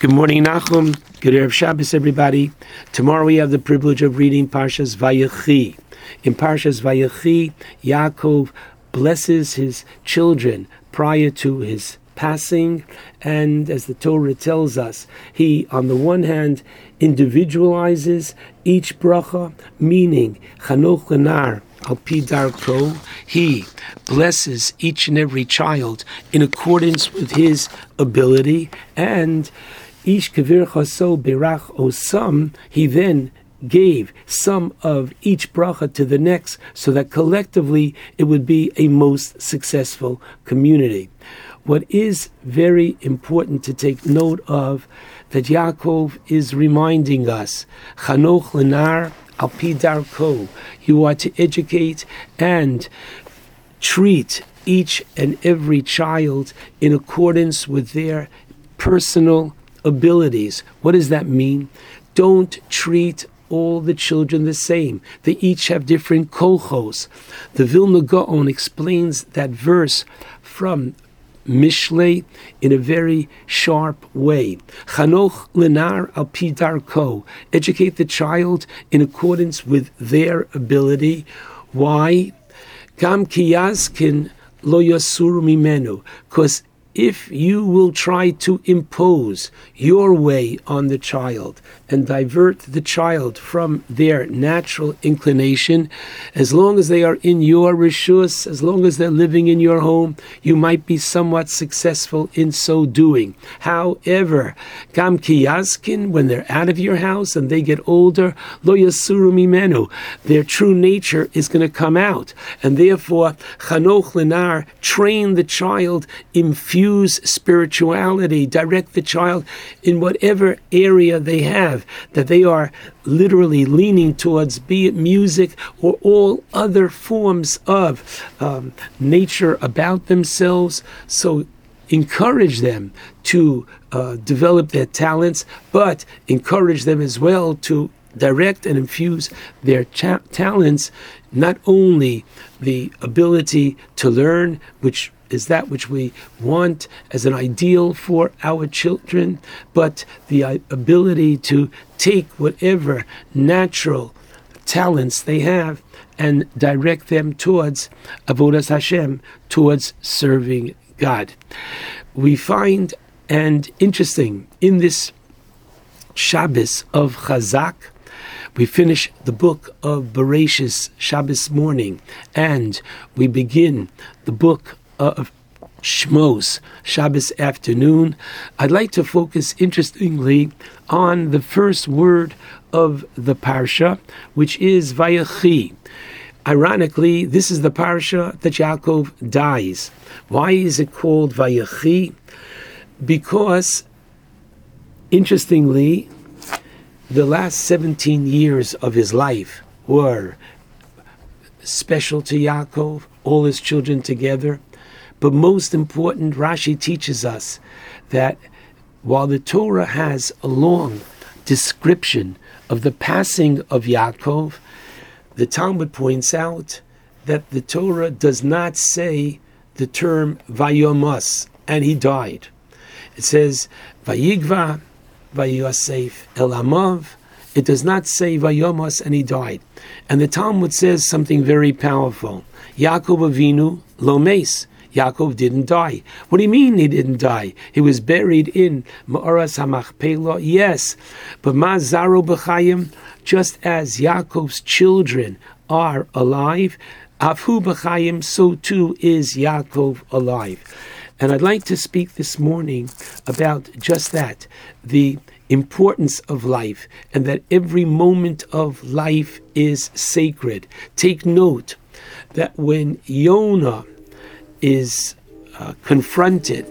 Good morning, Nachum. Good Erev Shabbos, everybody. Tomorrow we have the privilege of reading Parshas Vayechi. In Parshas Vayechi, Yaakov blesses his children prior to his passing, and as the Torah tells us, he, on the one hand, individualizes each bracha, meaning Chanoch Lenar, Alpidarko, he blesses each and every child in accordance with his ability, and Ish Kavir Chaso Berach Osam, he then gave some of each bracha to the next so that collectively it would be a most successful community. What is very important to take note of that Yaakov is reminding us, Chanoch Lenar Alpi Darko, you are to educate and treat each and every child in accordance with their personal abilities. What does that mean? Don't treat all the children the same. They each have different kolchos. The Vilna Gaon explains that verse from Mishlei in a very sharp way. Chanoch lenar al pidarko. Educate the child in accordance with their ability. Why? Gam kiyaskin lo yasuru mimenu. Because if you will try to impose your way on the child and divert the child from their natural inclination, as long as they are in your rishus, as long as they're living in your home, you might be somewhat successful in so doing. However, gam kiyaskin, when they're out of your house and they get older, lo yasuru mimenu, their true nature is going to come out, and therefore chanoch lenar, train the child, infuse use spirituality, direct the child in whatever area they have that they are literally leaning towards, be it music or all other forms of um, nature about themselves. So encourage them to uh, develop their talents, but encourage them as well to direct and infuse their cha- talents, not only the ability to learn, which is that which we want as an ideal for our children, but the uh, ability to take whatever natural talents they have and direct them towards avodas Hashem, towards serving God. We find and interesting in this Shabbos of Chazak. We finish the book of Bereshis Shabbos morning, and we begin the book of Shmos, Shabbos afternoon. I'd like to focus, interestingly, on the first word of the parsha, which is Vayechi. Ironically, this is the parsha that Yaakov dies. Why is it called Vayechi? Because, interestingly, the last 17 years of his life were special to Yaakov, all his children together. But most important, Rashi teaches us that while the Torah has a long description of the passing of Yaakov, the Talmud points out that the Torah does not say the term Vayomos, and he died. It says Vayigva, Vayosef Elamav. It does not say Vayomos, and he died. And the Talmud says something very powerful. Yaakov Avinu Lomes. Yaakov didn't die. What do you mean he didn't die? He was buried in Ma'oras HaMachpelah, yes. But Mazaru B'chayim, just as Yaakov's children are alive, Afu B'chayim, so too is Yaakov alive. And I'd like to speak this morning about just that, the importance of life, and that every moment of life is sacred. Take note that when Yonah is uh, confronted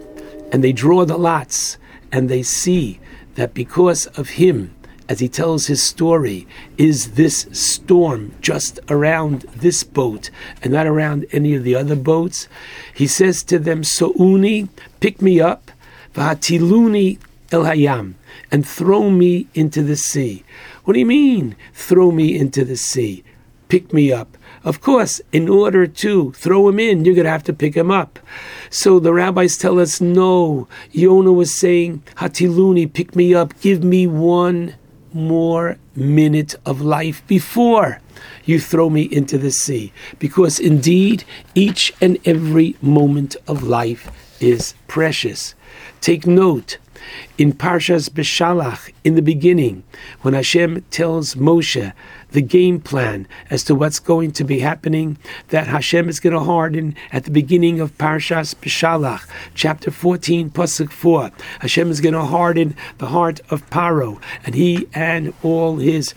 and they draw the lots and they see that because of him, as he tells his story, is this storm just around this boat and not around any of the other boats. He says to them, So'uni, pick me up, Vahatiluni el hayam, and throw me into the sea. What do you mean, throw me into the sea? Pick me up. Of course, in order to throw him in, you're going to have to pick him up. So the rabbis tell us, no. Yonah was saying, Hatiluni, pick me up, give me one more minute of life before you throw me into the sea. Because indeed, each and every moment of life is precious. Take note, in Parshas Beshalach, in the beginning, when Hashem tells Moshe the game plan as to what's going to be happening, that Hashem is going to harden at the beginning of Parshas Beshalach, chapter 14, Pasuk 4. Hashem is going to harden the heart of Paro, and he and all his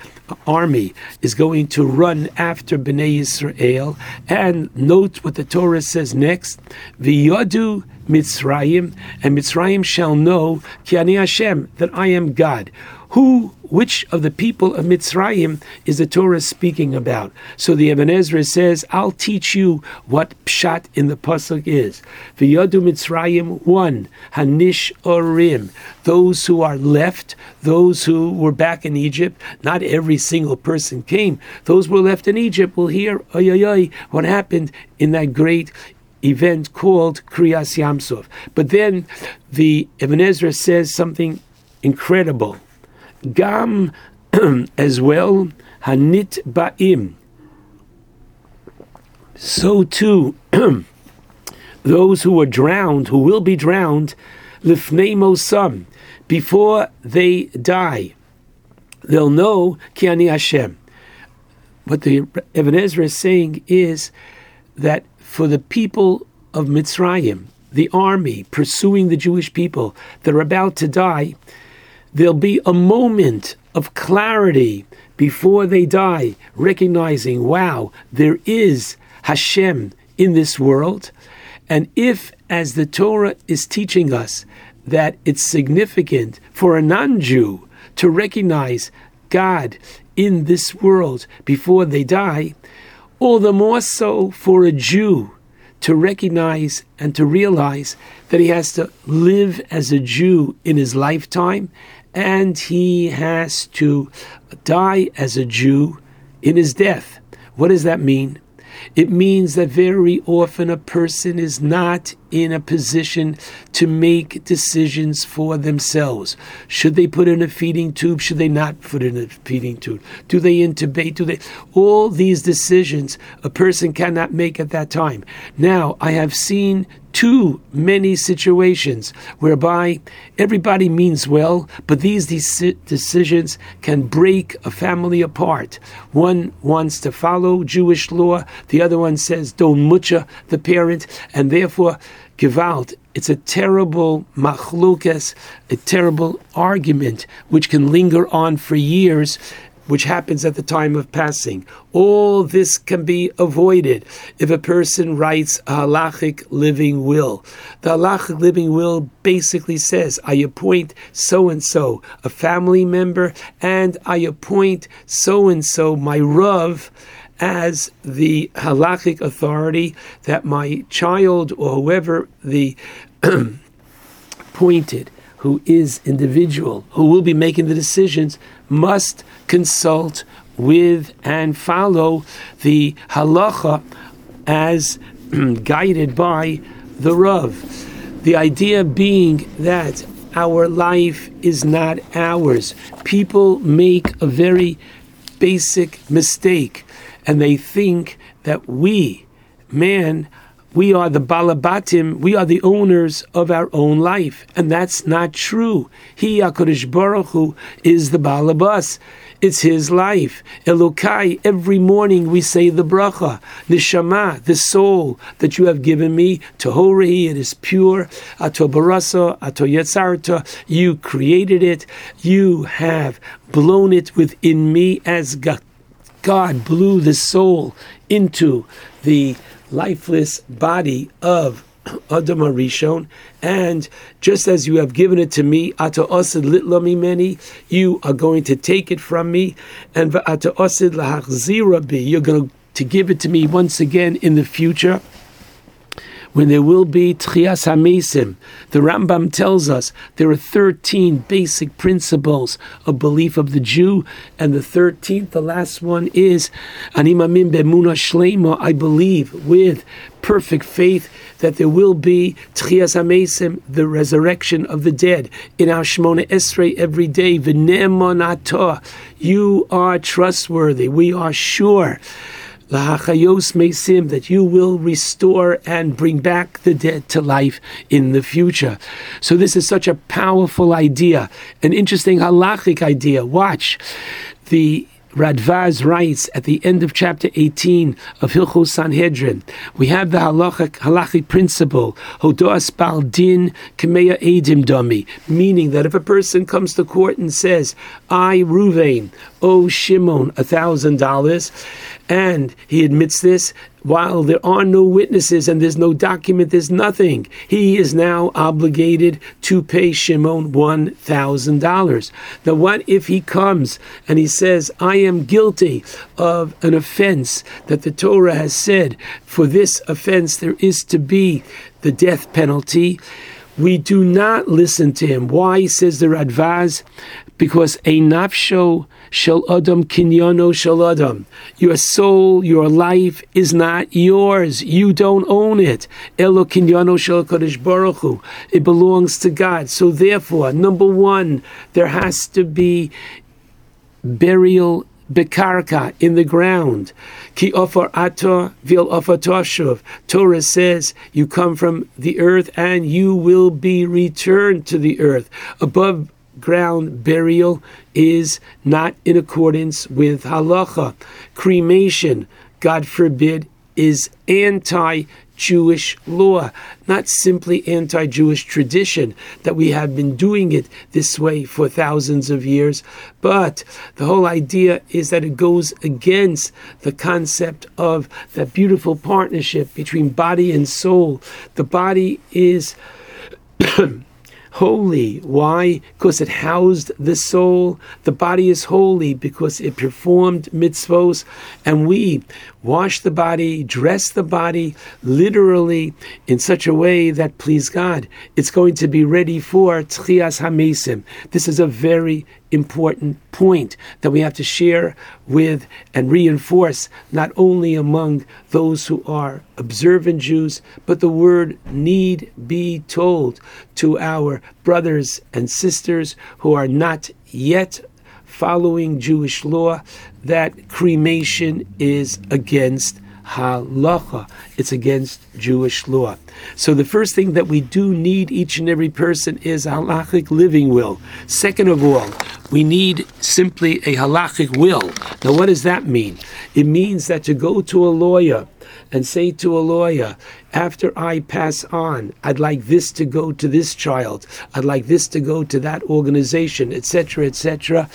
army is going to run after Bnei Yisrael. And note what the Torah says next: V'yodu Mitzrayim, and Mitzrayim shall know Ki ani Hashem that I am God. Who, which of the people of Mitzrayim is the Torah speaking about? So the Ibn Ezra says, I'll teach you what pshat in the pasuk is. V'yadu Mitzrayim one, Hanish Orim, those who are left, those who were back in Egypt. Not every single person came. Those who were left in Egypt will hear, oy, oy, oy, what happened in that great event called Kriyas Yamsov. But then the Ibn Ezra says something incredible. Gam as well, Hanit Ba'im. So too, those who were drowned, who will be drowned, Lifnei Mosam, before they die, they'll know Kiani Hashem. What the Ibn Ezra is saying is that for the people of Mitzrayim, the army pursuing the Jewish people that are about to die, there'll be a moment of clarity before they die, recognizing, wow, there is Hashem in this world. And if, as the Torah is teaching us, that it's significant for a non Jew to recognize God in this world before they die, all the more so for a Jew to recognize and to realize that he has to live as a Jew in his lifetime and he has to die as a Jew in his death. What does that mean? It means that very often a person is not in a position to make decisions for themselves. Should they put in a feeding tube? Should they not put in a feeding tube? Do they intubate? Do they? All these decisions a person cannot make at that time. Now, I have seen too many situations whereby everybody means well, but these decisions can break a family apart. One wants to follow Jewish law, the other one says don't mutcha the parent, and therefore Gewalt, it's a terrible machlukas, a terrible argument which can linger on for years which happens at the time of passing. All this can be avoided if a person writes a halachic living will. The halachic living will basically says, I appoint so and so, a family member, and I appoint so and so, my Rav, as the halachic authority that my child or whoever the appointed who is individual, who will be making the decisions, must consult with and follow the halacha as guided by the Rav. The idea being that our life is not ours. People make a very basic mistake and they think that we, man, we are the balabatim, we are the owners of our own life. And that's not true. He, HaKadosh Baruch Hu, is the balabas. It's his life. Elokai, every morning we say the bracha, neshama, the soul that you have given me, tohorehi, it is pure, ato barasa, ato yetzarta, you created it, you have blown it within me as God. God blew the soul into the lifeless body of Adam Arishon, and just as you have given it to me, ata osid litlami many, you are going to take it from me, and ata osid lahachzira you're going to give it to me once again in the future. When there will be Tchias HaMesim. The Rambam tells us there are 13 basic principles of belief of the Jew, and the 13th, the last one, is Animamim Bemuna Shlema, I believe with perfect faith that there will be Tchias HaMesim, the resurrection of the dead, in our Shmona Esrei every day. V'ne'emonatah, you are trustworthy. We are sure lahachayos mesim, that you will restore and bring back the dead to life in the future. So this is such a powerful idea, an interesting halachic idea. Watch the Radvaz writes at the end of chapter 18 of Hilchos Sanhedrin, we have the halachic, halachic principle, Hodos Baldin Kameya Edim Dami, meaning that if a person comes to court and says, I, Ruvain, owe Shimon a thousand dollars, and he admits this, while there are no witnesses and there's no document, there's nothing. He is now obligated to pay Shimon $1,000. Now, what if he comes and he says, I am guilty of an offense that the Torah has said, for this offense there is to be the death penalty? We do not listen to him. Why, says the Radvaz? Because a nafsho shel adam kinyano shel adam. Your soul, your life is not yours. You don't own it. Elo kinyano shel kodesh baruch Hu. It belongs to God. So therefore, number one, there has to be burial bekarka in the ground. Ki ofar ato vil ofar toshuv. Torah says you come from the earth and you will be returned to the earth. Above ground burial is not in accordance with halacha. Cremation, God forbid, is anti Jewish law, not simply anti Jewish tradition that we have been doing it this way for thousands of years, but the whole idea is that it goes against the concept of that beautiful partnership between body and soul. The body is. holy. Why? Because it housed the soul. The body is holy because it performed mitzvos, and we wash the body, dress the body, literally in such a way that please God. It's going to be ready for tchias hamesim. This is a very important point that we have to share with and reinforce not only among those who are observant Jews, but the word need be told to our brothers and sisters who are not yet following Jewish law that cremation is against halacha. It's against Jewish law. So the first thing that we do need each and every person is a halachic living will. Second of all, we need simply a halachic will. Now, what does that mean? It means that to go to a lawyer and say to a lawyer, after I pass on, I'd like this to go to this child, I'd like this to go to that organization, etc., etc.,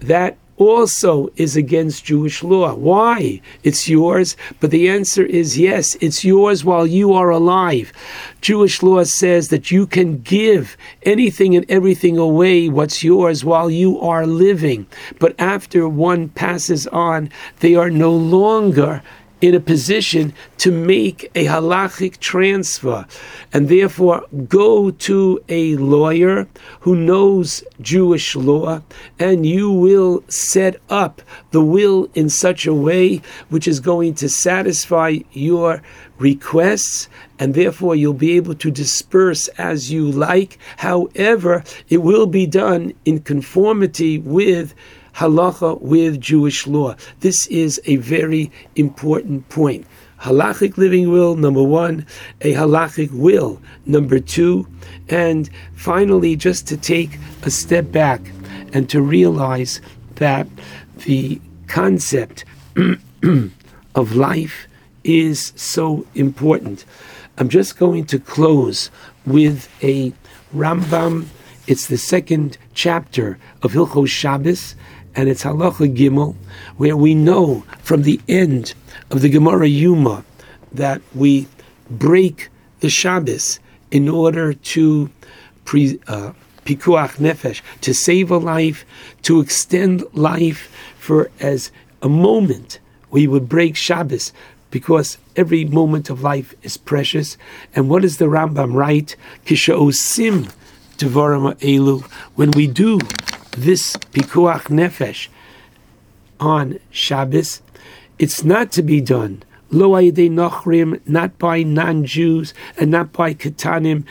that also is against Jewish law. Why? It's yours. But the answer is yes, it's yours while you are alive. Jewish law says that you can give anything and everything away what's yours while you are living. But after one passes on, they are no longer in a position to make a halachic transfer and therefore go to a lawyer who knows Jewish law and you will set up the will in such a way which is going to satisfy your requests and therefore you'll be able to disperse as you like. However, it will be done in conformity with halacha with Jewish law. This is a very important point. Halachic living will, number one, a halachic will, number two, and finally, just to take a step back and to realize that the concept of life is so important. I'm just going to close with a Rambam. It's the second chapter of Hilchos Shabbos, and it's halacha gimel, where we know from the end of the Gemara Yoma that we break the Shabbos in order to pre, uh, pikuach nefesh, to save a life, to extend life for as a moment. We would break Shabbos because every moment of life is precious. And what does the Rambam write? Kisha osim elu. When we do this pikuach nefesh on Shabbos, it's not to be done lo nochrim, not by non-Jews and not by katanim,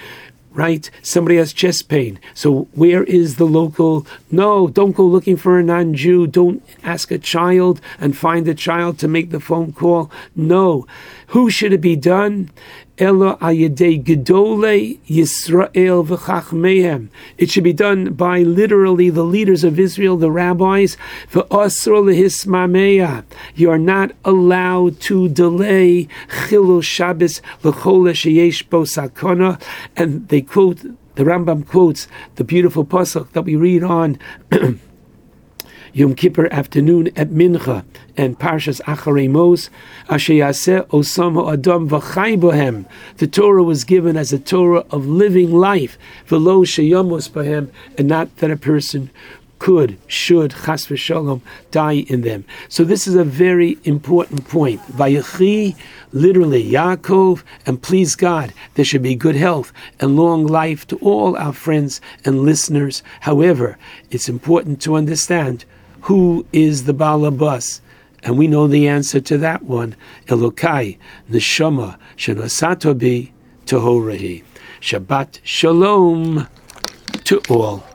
right? Somebody has chest pain. So where is the local? No, don't go looking for a non-Jew. Don't ask a child and find a child to make the phone call. No. Who should it be done? Elo ayedei gedole Yisrael v'chachmehem. It should be done by literally the leaders of Israel, the rabbis. V'osro lehismameya. You are not allowed to delay chilul Shabbos l'chol sheyesh bo sakona. And they quote, the Rambam quotes the beautiful pasuk that we read on Yom Kippur afternoon at Mincha and Parshas Acharei Mos, Asheyaseh Osama Adam V'chai Bohem. The Torah was given as a Torah of living life, V'lo Sheyamos Bohem, and not that a person could, should, chas v'shalom, die in them. So this is a very important point. Vayechi, literally, Yaakov, and please God, there should be good health and long life to all our friends and listeners. However, it's important to understand who is the Balabas? And we know the answer to that one. Elokai, Neshama, Shenasatobi, Tohorahi. Shabbat Shalom to all.